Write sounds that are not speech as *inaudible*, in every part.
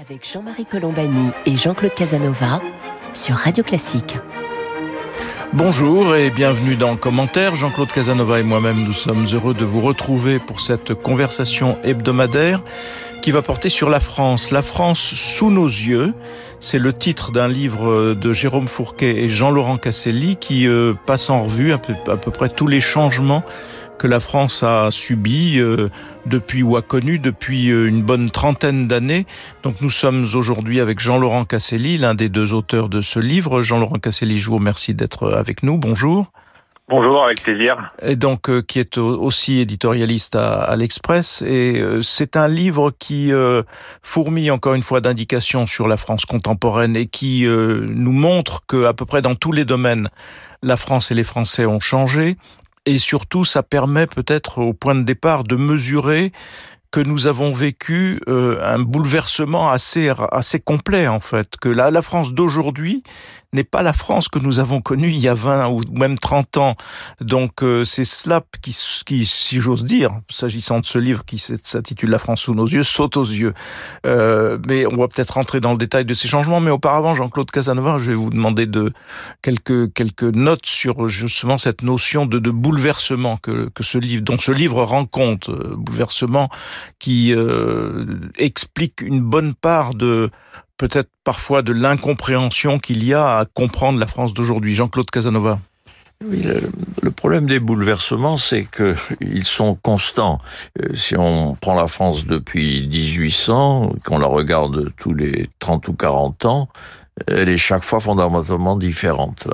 avec Jean-Marie Colombani et Jean-Claude Casanova sur Radio Classique. Bonjour et bienvenue dans Commentaire. Jean-Claude Casanova et moi-même, nous sommes heureux de vous retrouver pour cette conversation hebdomadaire qui va porter sur la France. La France sous nos yeux, c'est le titre d'un livre de Jérôme Fourquet et Jean-Laurent Casselli qui euh, passe en revue à peu, à peu près tous les changements que la France a subi euh, depuis ou a connu depuis euh, une bonne trentaine d'années. Donc nous sommes aujourd'hui avec Jean-Laurent Casselli, l'un des deux auteurs de ce livre. Jean-Laurent Casselli, je vous remercie d'être avec nous. Bonjour. Bonjour, avec plaisir. Et donc, euh, qui est aussi éditorialiste à, à l'Express. Et c'est un livre qui fourmille encore une fois d'indications sur la France contemporaine et qui nous montre que à peu près dans tous les domaines, la France et les Français ont changé. Et surtout, ça permet peut-être au point de départ de mesurer que nous avons vécu euh, un bouleversement assez assez complet en fait. Que la, la France d'aujourd'hui n'est pas la France que nous avons connue il y a 20 ou même 30 ans. Donc euh, c'est cela qui, qui si j'ose dire, s'agissant de ce livre qui s'intitule La France sous nos yeux, saute aux yeux. Euh, mais on va peut-être rentrer dans le détail de ces changements. Mais auparavant, Jean-Claude Casanova, je vais vous demander de quelques quelques notes sur justement cette notion de, de bouleversement que, que ce livre, dont ce livre rend compte, euh, bouleversement qui euh, explique une bonne part de peut-être parfois de l'incompréhension qu'il y a à comprendre la France d'aujourd'hui. Jean-Claude Casanova. Oui, le, problème des bouleversements, c'est qu'ils sont constants. Euh, si on prend la France depuis 1800, qu'on la regarde tous les 30 ou 40 ans, elle est chaque fois fondamentalement différente.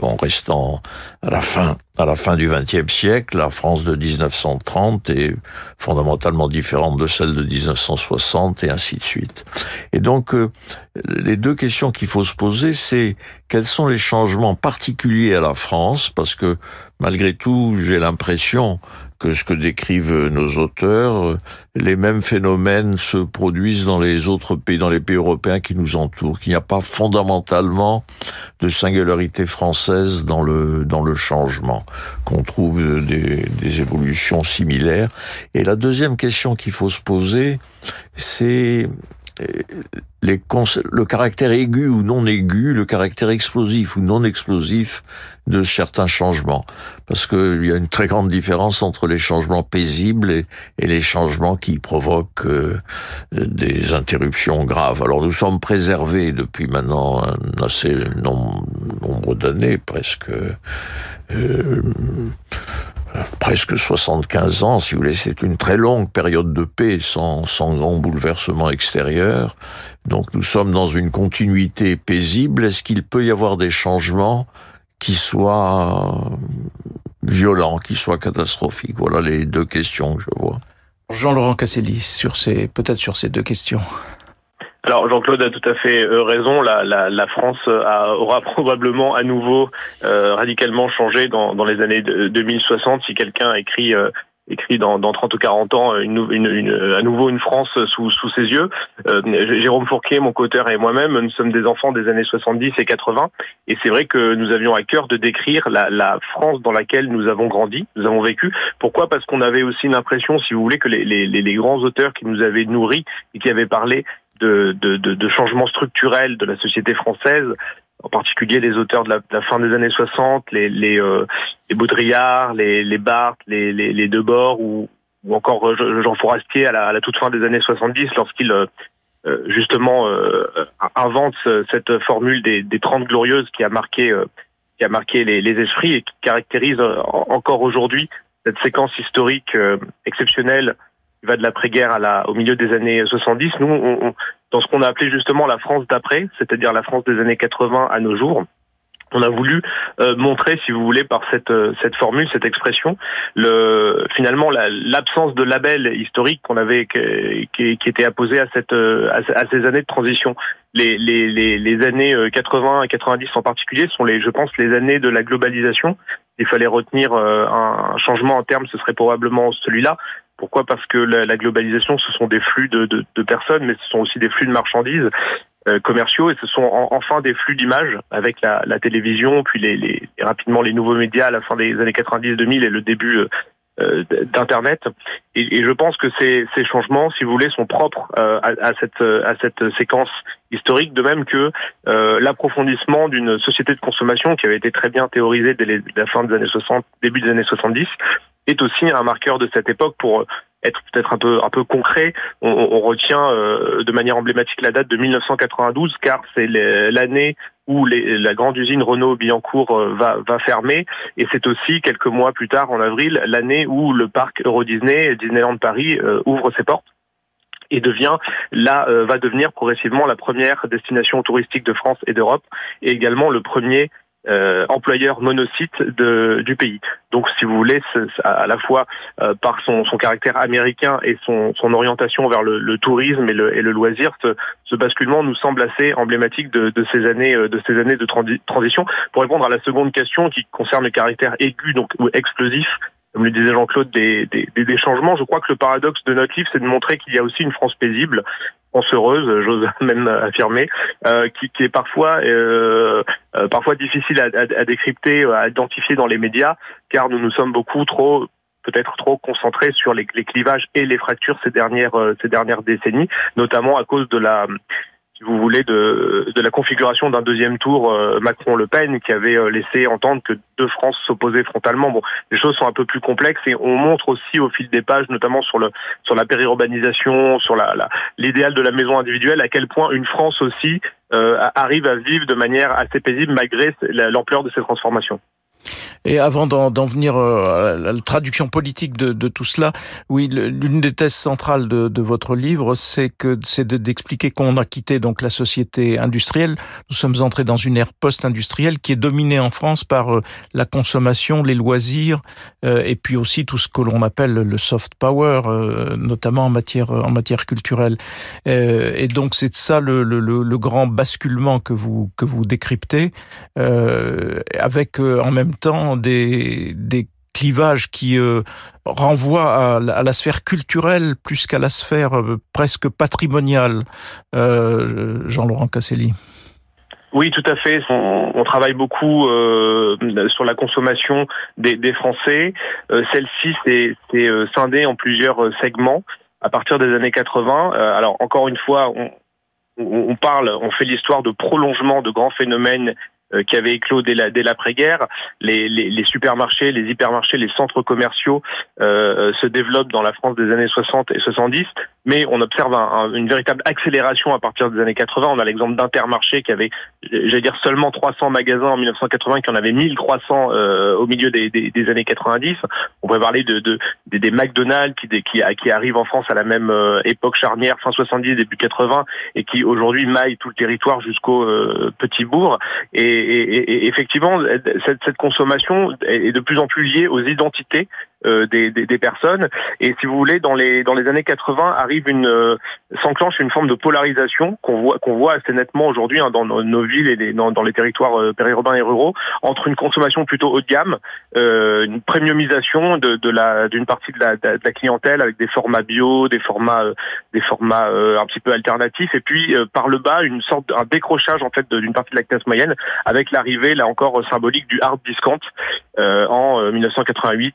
En restant à la fin, à la fin du XXe siècle, la France de 1930 est fondamentalement différente de celle de 1960 et ainsi de suite. Et donc, euh, les deux questions qu'il faut se poser, c'est quels sont les changements particuliers à la France, parce que malgré tout, j'ai l'impression que ce que décrivent nos auteurs, les mêmes phénomènes se produisent dans les autres pays, dans les pays européens qui nous entourent, qu'il n'y a pas fondamentalement de singularité française dans le, dans le changement, qu'on trouve des, évolutions similaires. Et la deuxième question qu'il faut se poser, c'est les le caractère aigu ou non aigu, le caractère explosif ou non explosif de certains changements. Parce qu'il y a une très grande différence entre les changements paisibles et, et les changements qui provoquent euh, des interruptions graves. Alors nous sommes préservés depuis maintenant un assez nombre d'années, presque... Euh, presque 75 ans, si vous voulez, c'est une très longue période de paix sans, sans grand bouleversement extérieur. Donc nous sommes dans une continuité paisible. Est-ce qu'il peut y avoir des changements qui soient violents, qui soient catastrophiques? Voilà les deux questions que je vois. Jean-Laurent Casselli, sur ces, peut-être sur ces deux questions. Alors Jean-Claude a tout à fait euh, raison. La, la, la France a, aura *laughs* probablement à nouveau euh, radicalement changé dans, dans, les années 2060 si quelqu'un écrit euh, écrit dans, dans 30 ou 40 ans une, une, une, à nouveau une France sous, sous ses yeux. Euh, Jérôme Fourquet, mon co-auteur et moi-même, nous sommes des enfants des années 70 et 80 et c'est vrai que nous avions à cœur de décrire la, la, France dans laquelle nous avons grandi, nous avons vécu. Pourquoi? Parce qu'on avait aussi l'impression, si vous voulez, que les, les, les grands auteurs qui nous avaient nourris et qui avaient parlé de, de, de, de changements structurels de la société française, en particulier les auteurs de la, fin des années 60, les, les, euh, les Baudrillard, les, les Barthes, les, les, Debord ou, ou encore euh, Jean Fourastier à la, à la toute fin des années 70 lorsqu'il euh, euh, justement euh, invente cette formule des, des 30 glorieuses qui a marqué, euh, qui a marqué les, les esprits et qui caractérise encore aujourd'hui cette séquence historique exceptionnelle va de l'après-guerre au milieu des années 70. Nous, dans ce qu'on a appelé justement la France d'après, c'est-à-dire la France des années 80 à nos jours, on a voulu euh, montrer, si vous voulez, par cette euh, formule, cette expression, le finalement l'absence de label historique qu'on avait qui, était apposé euh, à, ces années de transition. Les années 80 et 90 en particulier sont les, je pense, les années de la globalisation. Il fallait retenir un changement en termes, ce serait probablement celui-là. Pourquoi Parce que la, globalisation, ce sont des flux de, de, personnes, mais ce sont aussi des flux de marchandises euh, commerciaux et ce sont en, enfin des flux d'images avec la, télévision, puis les, les, rapidement les nouveaux médias à la fin des années 90-2000 et le début euh, d'internet. Et, je pense que ces, ces, changements, si vous voulez, sont propres à, à, cette à cette séquence historique, de même que l'approfondissement d'une société de consommation qui avait été très bien théorisée dès la fin des années 60, début des années 70, est aussi un marqueur de cette époque pour être peut-être un peu un peu concret, on, on retient euh, de manière emblématique la date de 1992 car c'est l'année où les, la grande usine Renault Billancourt euh, va, va fermer. Et c'est aussi quelques mois plus tard en avril l'année où le parc Euro Disney Disneyland Paris euh, ouvre ses portes et devient là va devenir progressivement la première destination touristique de France et d'Europe et également le premier euh, employeur monocyte de, du pays. Donc, si vous voulez, à la fois euh, par son, son, caractère américain et son, son orientation vers le, le, tourisme et le, et le loisir, ce, ce, basculement nous semble assez emblématique de, de, ces années euh, de ces années de transition. Pour répondre à la seconde question qui concerne le caractère aigu donc ou explosif comme le disait Jean-Claude, des, des, des, changements. Je crois que le paradoxe de notre livre, c'est de montrer qu'il y a aussi une France paisible, France heureuse, j'ose *laughs* même affirmer, euh, qui, qui, est parfois euh, euh, parfois difficile à, à, à, décrypter, à identifier dans les médias, car nous nous sommes beaucoup trop peut-être trop concentrés sur les, les, clivages et les fractures ces dernières ces dernières décennies, notamment à cause de la si vous voulez, de, de la configuration d'un deuxième tour euh, Macron-Le Pen qui avait euh, laissé entendre que deux France s'opposaient frontalement. Bon, les choses sont un peu plus complexes et on montre aussi au fil des pages, notamment sur le sur la périurbanisation, sur la l'idéal de la maison individuelle, à quel point une France aussi euh, arrive à vivre de manière assez paisible malgré l'ampleur de ces transformations. Et avant d'en venir euh, à la traduction politique de, tout cela, oui, l'une des thèses centrales de, votre livre, c'est que c'est d'expliquer qu'on a quitté donc la société industrielle. Nous sommes entrés dans une ère post-industrielle qui est dominée en France par euh, la consommation, les loisirs, euh, et puis aussi tout ce que l'on appelle le soft power, notamment en matière en matière culturelle. Et donc c'est ça le, le, le, grand basculement que vous que vous décryptez, avec en même temps des, des clivages qui euh, renvoient à, la sphère culturelle plus qu'à la sphère euh, presque patrimoniale. Euh, Jean-Laurent Casselli. Oui, tout à fait. On, travaille beaucoup euh, sur la consommation des, Français. Celle-ci, c'est euh, scindé en plusieurs segments à partir des années 80. alors, encore une fois, on, on parle, on fait l'histoire de prolongement de grands phénomènes qui avait éclos dès l'après-guerre. Les, supermarchés, les hypermarchés, les centres commerciaux euh, se développent dans la France des années 60 et 70, mais on observe un, une véritable accélération à partir des années 80. On a l'exemple d'Intermarché qui avait, j'allais dire, seulement 300 magasins en 1980, qui en avait 1300 euh, au milieu des, des, des, années 90. On pourrait parler de, de des, McDonald's qui, qui, qui arrivent en France à la même euh, époque charnière, fin 70, début 80, et qui aujourd'hui maillent tout le territoire jusqu'au euh, petit bourg. Et et, effectivement, cette, cette, consommation est de plus en plus liée aux identités des, des, des, personnes. Et si vous voulez, dans les dans les années 80 arrive une euh, s'enclenche une forme de polarisation qu'on voit qu'on voit assez nettement aujourd'hui hein, dans nos, villes et dans, dans, les territoires euh, périurbains et ruraux entre une consommation plutôt haut de gamme, euh, une premiumisation de, de la d'une partie de la, de la, clientèle avec des formats bio, des formats des formats un petit peu alternatifs, et puis par le bas une sorte un décrochage en fait d'une partie de la classe moyenne avec l'arrivée là encore symbolique du hard discount en 1988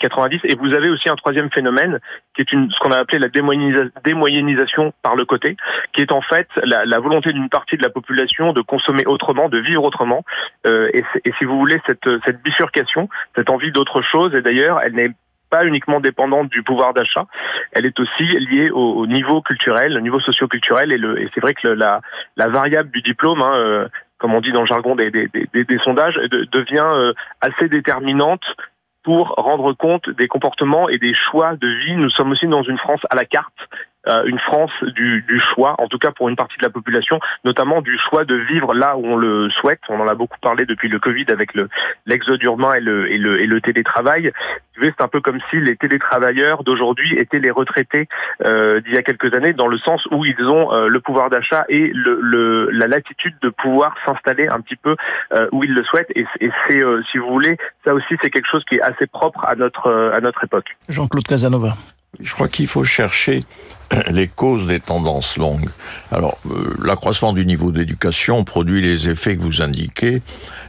90. Et vous avez aussi un troisième phénomène qui est une, ce qu'on a appelé la démoyennisation par le côté, qui est en fait la, volonté d'une partie de la population de consommer autrement, de vivre autrement. Euh, et, si vous voulez, cette, cette bifurcation, cette envie d'autre chose, et d'ailleurs, elle n'est pas uniquement dépendante du pouvoir d'achat, elle est aussi liée au, au niveau culturel, au niveau socio-culturel, et, et c'est vrai que la, la variable du diplôme, hein, euh, comme on dit dans le jargon des, des, des, sondages, de, devient euh, assez déterminante pour rendre compte des comportements et des choix de vie. Nous sommes aussi dans une France à la carte une France du, choix, en tout cas pour une partie de la population, notamment du choix de vivre là où on le souhaite. On en a beaucoup parlé depuis le Covid avec le l'exode urbain et le, et le, et télétravail. C'est un peu comme si les télétravailleurs d'aujourd'hui étaient les retraités euh, d'il y a quelques années, dans le sens où ils ont euh, le pouvoir d'achat et la latitude de pouvoir s'installer un petit peu euh, où ils le souhaitent. Et, c'est, euh, si vous voulez, ça aussi c'est quelque chose qui est assez propre à notre époque. Jean-Claude Casanova. Je crois qu'il faut chercher *clears throat* les causes des tendances longues. Alors, euh, l'accroissement du niveau d'éducation produit les effets que vous indiquez.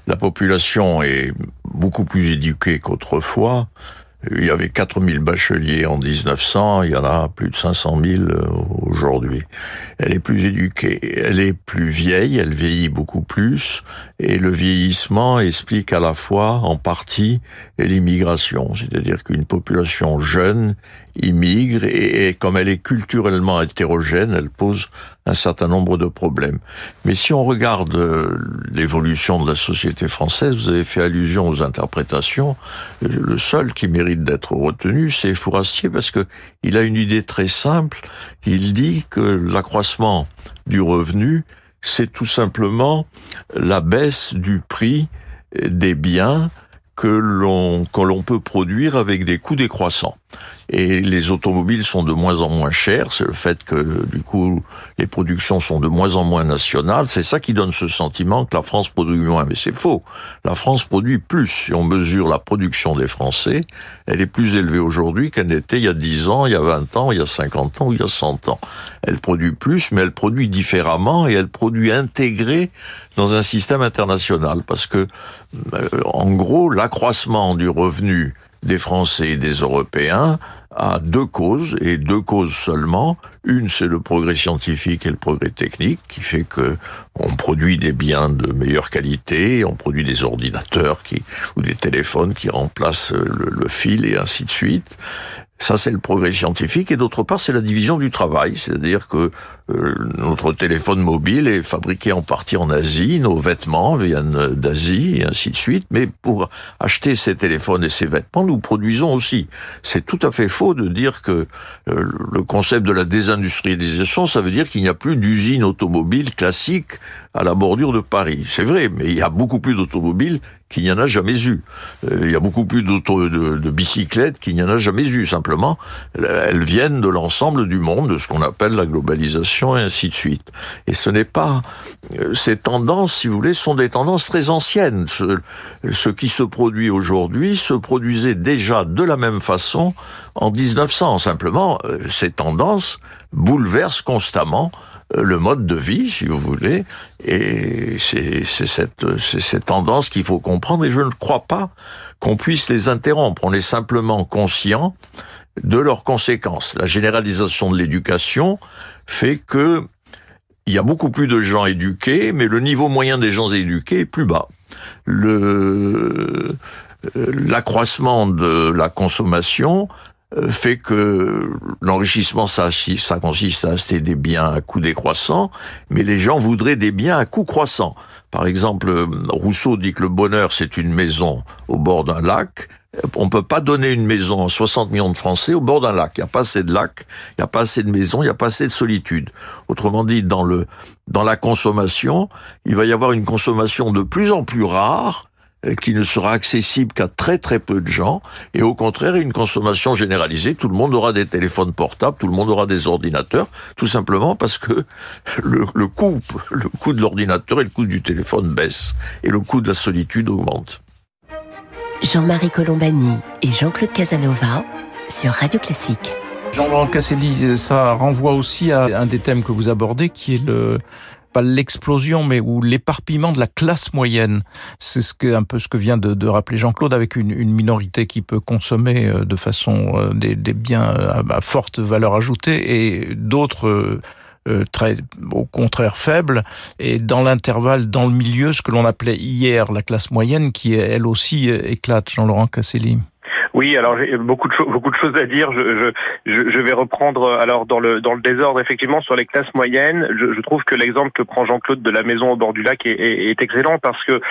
La population est beaucoup plus éduquée qu'autrefois. Il y avait 4000 bacheliers en 1900, il y en a plus de 500 000 euh, aujourd'hui. Elle est plus éduquée, elle est plus vieille, elle vieillit beaucoup plus, et le vieillissement explique à la fois, en partie, l'immigration. C'est-à-dire qu'une population jeune immigre et, comme elle est culturellement hétérogène, elle pose un certain nombre de problèmes. Mais si on regarde euh, l'évolution de la société française, vous avez fait allusion aux interprétations, le seul qui mérite d'être retenu, c'est Fourastier parce que il a une idée très simple. Il dit que l'accroissement du revenu, c'est tout simplement la baisse du prix des biens que l'on que l'on peut produire avec des coûts décroissants. Et les automobiles sont de moins en moins chères, c'est le fait que du coup les productions sont de moins en moins nationales, c'est ça qui donne ce sentiment que la France produit moins, mais c'est faux. La France produit plus, si on mesure la production des Français, elle est plus élevée aujourd'hui qu'elle n'était il y a 10 ans, il y a 20 ans, il y a 50 ans ou il y a 100 ans. Elle produit plus, mais elle produit différemment et elle produit intégrée dans un système international. Parce que euh, en gros l'accroissement du revenu des Français et des Européens a deux causes, et deux causes seulement. Une, c'est le progrès scientifique et le progrès technique, qui fait que on produit des biens de meilleure qualité, on produit des ordinateurs qui, ou des téléphones qui remplacent le, le fil et ainsi de suite. Ça, c'est le progrès scientifique. Et d'autre part, c'est la division du travail. C'est-à-dire que euh, notre téléphone mobile est fabriqué en partie en Asie, nos vêtements viennent d'Asie, et ainsi de suite. Mais pour acheter ces téléphones et ces vêtements, nous produisons aussi. C'est tout à fait faux de dire que euh, le concept de la désindustrialisation, ça veut dire qu'il n'y a plus d'usines automobiles classiques à la bordure de Paris. C'est vrai, mais il y a beaucoup plus d'automobiles qu'il n'y en a jamais eu. Euh, il y a beaucoup plus de, de bicyclettes qu'il n'y en a jamais eu. Simplement, elles viennent de l'ensemble du monde, de ce qu'on appelle la globalisation et ainsi de suite. Et ce n'est pas euh, ces tendances, si vous voulez, sont des tendances très anciennes. Ce, ce qui se produit aujourd'hui se produisait déjà de la même façon en 1900. Simplement, euh, ces tendances bouleversent constamment le mode de vie, si vous voulez, et c'est cette, cette tendance qu'il faut comprendre, et je ne crois pas qu'on puisse les interrompre. On est simplement conscient de leurs conséquences. La généralisation de l'éducation fait que il y a beaucoup plus de gens éduqués, mais le niveau moyen des gens éduqués est plus bas. Euh, l'accroissement de la consommation euh, fait que l'enrichissement, ça, ça consiste à acheter des biens à coût décroissant, mais les gens voudraient des biens à coût croissant. Par exemple, Rousseau dit que le bonheur, c'est une maison au bord d'un lac. On peut pas donner une maison à 60 millions de Français au bord d'un lac. Il n'y a pas assez de lacs, il n'y a pas assez de maisons, il n'y a pas assez de solitude. Autrement dit, dans le, dans la consommation, il va y avoir une consommation de plus en plus rare, euh, qui ne sera accessible qu'à très très peu de gens, et au contraire une consommation généralisée. Tout le monde aura des téléphones portables, tout le monde aura des ordinateurs, tout simplement parce que le, le coût, le coût de l'ordinateur et le coût du téléphone baisse, et le coût de la solitude augmente. Jean-Marie Colombani et Jean-Claude Casanova sur Radio Classique. Jean-Laurent Casselli, ça renvoie aussi à un des thèmes que vous abordez, qui est le, pas l'explosion, mais ou l'éparpillement de la classe moyenne. C'est ce que, un peu ce que vient de, de rappeler Jean-Claude, avec une, une, minorité qui peut consommer euh, de façon euh, des, des biens à forte valeur ajoutée et d'autres euh, très, au contraire faibles. Et dans l'intervalle, dans le milieu, ce que l'on appelait hier la classe moyenne, qui elle aussi éclate, Jean-Laurent Casselli. Oui, alors j'ai beaucoup de choses, beaucoup de choses à dire. Je, je, je, vais reprendre alors dans le dans le désordre effectivement sur les classes moyennes. Je, je trouve que l'exemple que prend Jean-Claude de la maison au bord du lac est, est, est excellent parce que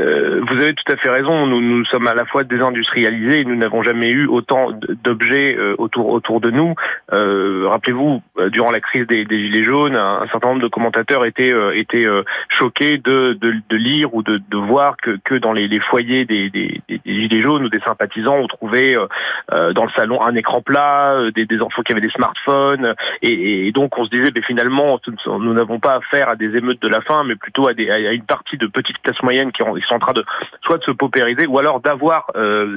euh, vous avez tout à fait raison. Nous nous sommes à la fois désindustrialisés et nous n'avons jamais eu autant d'objets euh, autour autour de nous. Euh, Rappelez-vous, euh, durant la crise des, des gilets jaunes, un, un, certain nombre de commentateurs étaient euh, étaient choqués de, de, de lire ou de, de voir que que dans les, les foyers des, des, des gilets jaunes ou des sympathisants on trouve euh, euh, dans le salon un écran plat, euh, des, enfants qui avaient des smartphones, et, donc on se disait, mais finalement, nous n'avons pas affaire à des émeutes de la faim, mais plutôt à, des, une partie de petites classes moyennes qui, sont en train de soit de se paupériser, ou alors d'avoir,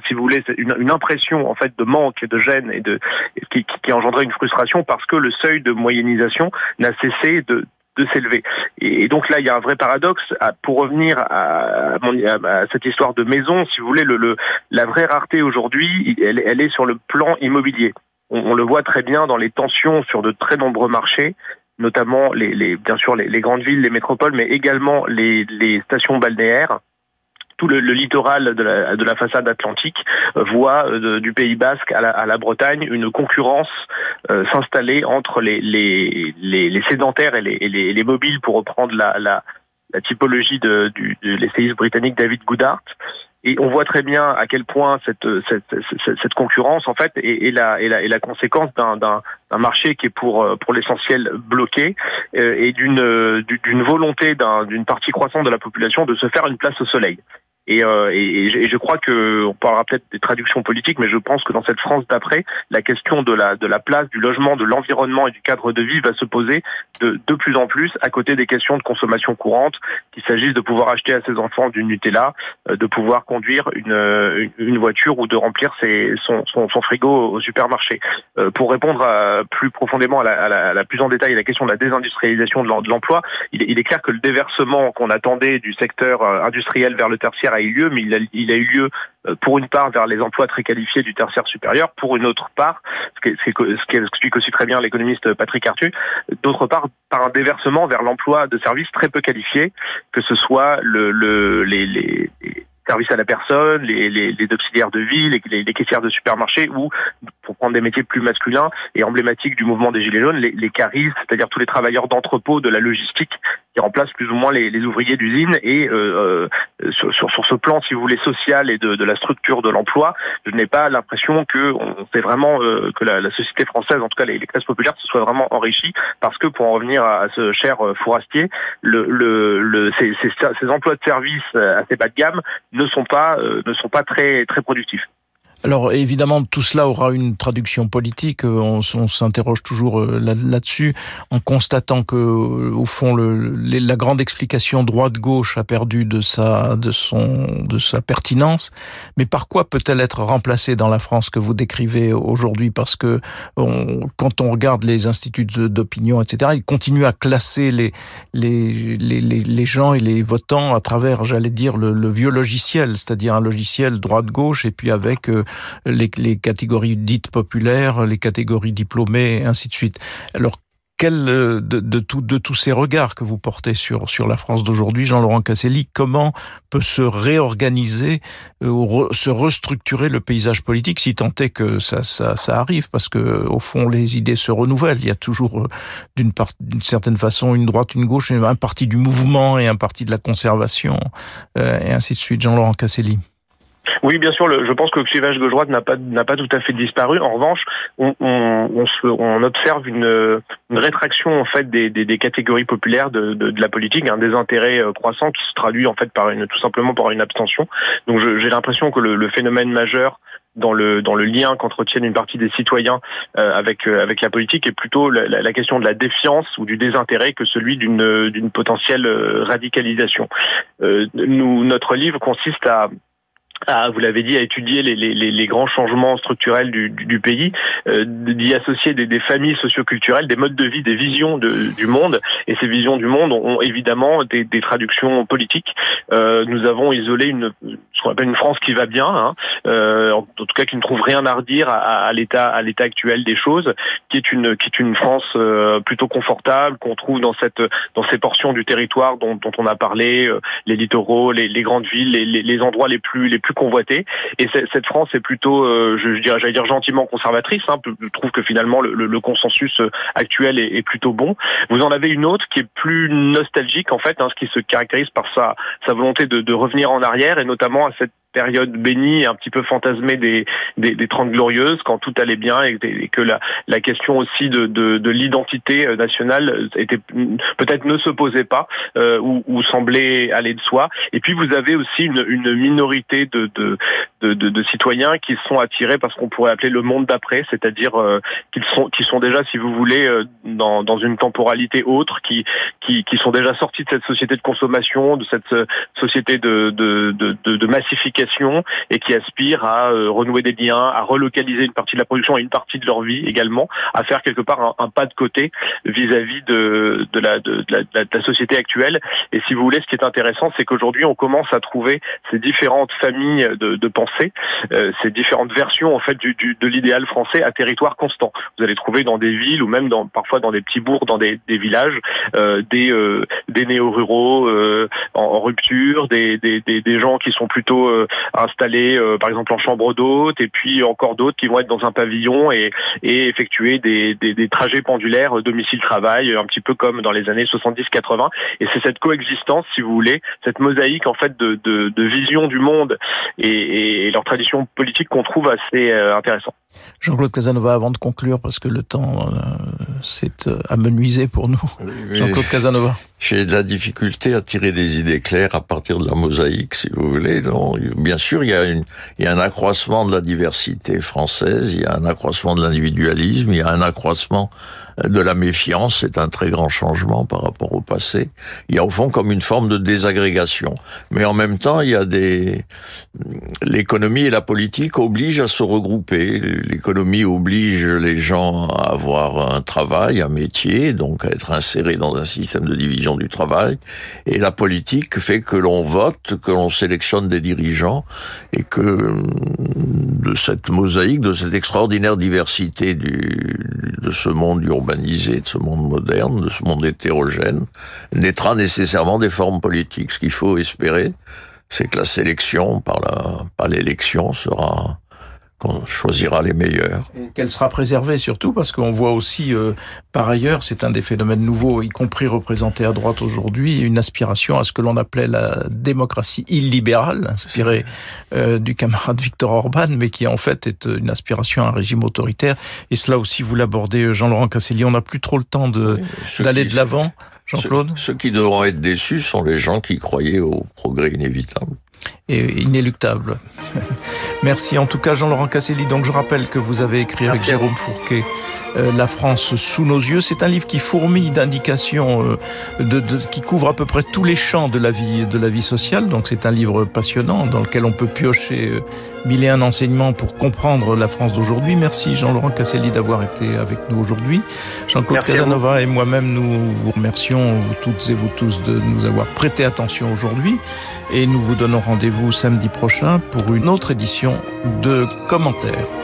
si vous voulez, une, une, impression en fait de manque et de gêne et de qui, qui engendrait une frustration parce que le seuil de moyennisation n'a cessé de de s'élever. Et, donc là, il y a un vrai paradoxe. pour revenir à, cette histoire de maison, si vous voulez, le, la vraie rareté aujourd'hui, elle, elle, est sur le plan immobilier. On, le voit très bien dans les tensions sur de très nombreux marchés notamment les, les bien sûr les, les, grandes villes, les métropoles, mais également les, les stations balnéaires tout le, littoral de la, de la, façade atlantique euh, voit euh, du Pays Basque à la, à la, Bretagne une concurrence euh, s'installer entre les, les, les, sédentaires et les, les, mobiles, pour reprendre la, la, la typologie de, du, de l'essayiste britannique David Goodhart. Et on voit très bien à quel point cette, cette, cette, concurrence, en fait, est, est, la, est, la, est la conséquence d'un marché qui est pour, pour l'essentiel bloqué et d'une d'une volonté d'une partie croissante de la population de se faire une place au soleil. Et, euh, et, je crois que on parlera peut-être des traductions politiques, mais je pense que dans cette France d'après, la question de la de la place, du logement, de l'environnement et du cadre de vie va se poser de de plus en plus à côté des questions de consommation courante, qu'il s'agisse de pouvoir acheter à ses enfants du Nutella, euh, de pouvoir conduire une une voiture ou de remplir ses, son, son, frigo au supermarché. Euh, pour répondre à, plus profondément à la, à, la, à la, plus en détail à la question de la désindustrialisation de l'emploi, il, il est clair que le déversement qu'on attendait du secteur industriel vers le tertiaire a eu lieu, mais il a, eu lieu euh, pour une part vers les emplois très qualifiés du tertiaire supérieur, pour une autre part, ce qui, ce explique aussi très bien l'économiste Patrick Arthur, d'autre part par un déversement vers l'emploi de services très peu qualifiés, que ce soit le, le les, services à la personne, les, auxiliaires de vie, les, caissières de supermarché ou, pour prendre des métiers plus masculins et emblématiques du mouvement des Gilets jaunes, les, les c'est-à-dire tous les travailleurs d'entrepôt, de la logistique, qui remplacent plus ou moins les, les ouvriers d'usine. Et euh, euh, sur, sur, sur, ce plan, si vous voulez, social et de, de la structure de l'emploi, je n'ai pas l'impression que on fait vraiment euh, que la, la, société française, en tout cas les, les, classes populaires, se soient vraiment enrichies, parce que pour en revenir à, ce cher euh, fourastier, le, le, le ces, ces, ces, emplois de service assez bas de gamme ne sont pas ne sont pas très très productifs. Alors évidemment, tout cela aura une traduction politique. Euh, on, s'interroge toujours euh, là-dessus, en constatant que, euh, au fond, la grande explication droite-gauche a perdu de sa, de son, de sa pertinence. Mais par quoi peut-elle être remplacée dans la France que vous décrivez aujourd'hui? Parce que quand on regarde les instituts d'opinion, etc., ils continuent à classer les, les, les, les, gens et les votants à travers, j'allais dire, le vieux logiciel, c'est-à-dire un logiciel droite-gauche, et puis avec les, catégories dites populaires, les catégories diplômées, et ainsi de suite. Alors, quel de, de, tous ces regards que vous portez sur, la France d'aujourd'hui, Jean-Laurent Casselli, comment peut se réorganiser euh, ou se restructurer le paysage politique si tant est que ça, arrive? Parce que au fond, les idées se renouvellent. Il y a toujours, euh, d'une certaine façon, une droite, une gauche, un parti du mouvement et un parti de la conservation, euh, et ainsi de suite. Jean-Laurent Casselli. Oui, bien sûr. Le, je pense que le clivage gauche-droite n'a pas n'a pas tout à fait disparu. En revanche, on, on, on, se, on observe une, une, rétraction en fait des, des, des catégories populaires de, de, de, la politique, un désintérêt euh, croissant qui se traduit en fait par une tout simplement par une abstention. Donc j'ai l'impression que le, le, phénomène majeur dans le dans le lien qu'entretiennent une partie des citoyens euh, avec euh, avec la politique est plutôt la, la, question de la défiance ou du désintérêt que celui d'une d'une potentielle radicalisation. nous notre livre consiste à à, vous l'avez dit, à étudier les, grands changements structurels du, pays, euh, d'y associer des, des, familles socioculturelles, des modes de vie, des visions du monde. Et ces visions du monde ont, évidemment des, traductions politiques. Euh, nous avons isolé une, ce qu'on appelle une France qui va bien, hein, euh, en tout cas qui ne trouve rien à redire à, l'état à l'état actuel des choses, qui est une qui est une France plutôt confortable qu'on trouve dans cette dans ces portions du territoire dont, on a parlé, les littoraux, les, les grandes villes, les, les endroits les plus les plus convoité. Et cette France est plutôt, euh, je, dirais, j'allais dire gentiment conservatrice. Hein. Je trouve que finalement le, consensus euh, actuel est, plutôt bon. Vous en avez une autre qui est plus nostalgique en fait, hein, ce qui se caractérise par sa, sa volonté de, de revenir en arrière et notamment à cette période bénie, un petit peu fantasmée des, des, des 30 glorieuses, quand tout allait bien et, que la, la question aussi de, de, de l'identité euh, nationale était peut-être ne se posait pas euh, ou, semblait aller de soi. Et puis vous avez aussi une, minorité de, de, de, citoyens qui sont attirés par ce qu'on pourrait appeler le monde d'après, c'est-à-dire euh, qu'ils sont qui sont déjà, si vous voulez, euh, dans, dans une temporalité autre, qui, qui, qui sont déjà sortis de cette société de consommation, de cette société de, de, de, de massification et qui aspirent à renouer des liens, à relocaliser une partie de la production et une partie de leur vie également, à faire quelque part un, pas de côté vis-à-vis de, de, la, de, la, de, la, société actuelle. Et si vous voulez, ce qui est intéressant, c'est qu'aujourd'hui, on commence à trouver ces différentes familles de, de pensée, euh, ces différentes versions en fait du, du, de l'idéal français à territoire constant. Vous allez trouver dans des villes ou même dans, parfois dans des petits bourgs, dans des, des villages, euh, des, euh, des néo-ruraux en, en, rupture, des, des, des, gens qui sont plutôt installés, par exemple en chambre d'hôte, et puis encore d'autres qui vont être dans un pavillon et, et effectuer des, des, des trajets pendulaires domicile-travail, un petit peu comme dans les années 70-80. Et c'est cette coexistence, si vous voulez, cette mosaïque en fait de, de, de vision du monde et, et leur tradition politique qu'on trouve assez euh, intéressant. Jean-Claude Casanova, avant de conclure, parce que le temps euh, s'est euh, amenuisé pour nous. Oui, Jean-Claude Casanova. J'ai de la difficulté à tirer des idées claires à partir de la mosaïque, si vous voulez. Non, bien sûr, il y, a une, il y a un accroissement de la diversité française, il y a un accroissement de l'individualisme, il y a un accroissement de la méfiance, c'est un très grand changement par rapport au passé. Il y a au fond comme une forme de désagrégation. Mais en même temps, il y a des... L'économie et la politique obligent à se regrouper. L'économie oblige les gens à avoir un travail, un métier, donc à être insérés dans un système de division du travail. Et la politique fait que l'on vote, que l'on sélectionne des dirigeants et que de cette mosaïque, de cette extraordinaire diversité de ce monde urbanisé de ce monde moderne, de ce monde hétérogène, naîtra nécessairement des formes politiques. Ce qu'il faut espérer, c'est que la sélection par la par l'élection sera qu'on choisira les meilleurs. Qu'elle sera préservée surtout parce qu'on voit aussi, euh, par ailleurs, c'est un des phénomènes nouveaux, y compris représenté à droite aujourd'hui, une aspiration à ce que l'on appelait la démocratie illibérale, inspirée euh, du camarade Victor Orban, mais qui en fait est une aspiration à un régime autoritaire. Et cela aussi, vous l'abordez, Jean-Laurent Casselli, on n'a plus trop le temps d'aller de, de l'avant. Jean-Claude ceux, ceux qui devront être déçus sont les gens qui croyaient au progrès inévitable et inéluctable. *laughs* Merci en tout cas Jean-Laurent Casselli. Donc je rappelle que vous avez écrit avec Jérôme Fourquet La France sous nos yeux. C'est un livre qui fourmille d'indications, euh, de, de, qui couvre à peu près tous les champs de la vie, de la vie sociale. Donc c'est un livre passionnant dans lequel on peut piocher euh, mille et un enseignements pour comprendre la France d'aujourd'hui. Merci Jean-Laurent Casselli d'avoir été avec nous aujourd'hui. Jean-Claude Casanova et moi-même, nous vous remercions, vous toutes et vous tous, de nous avoir prêté attention aujourd'hui. Et nous vous donnons rendez-vous samedi prochain pour une autre édition de commentaires.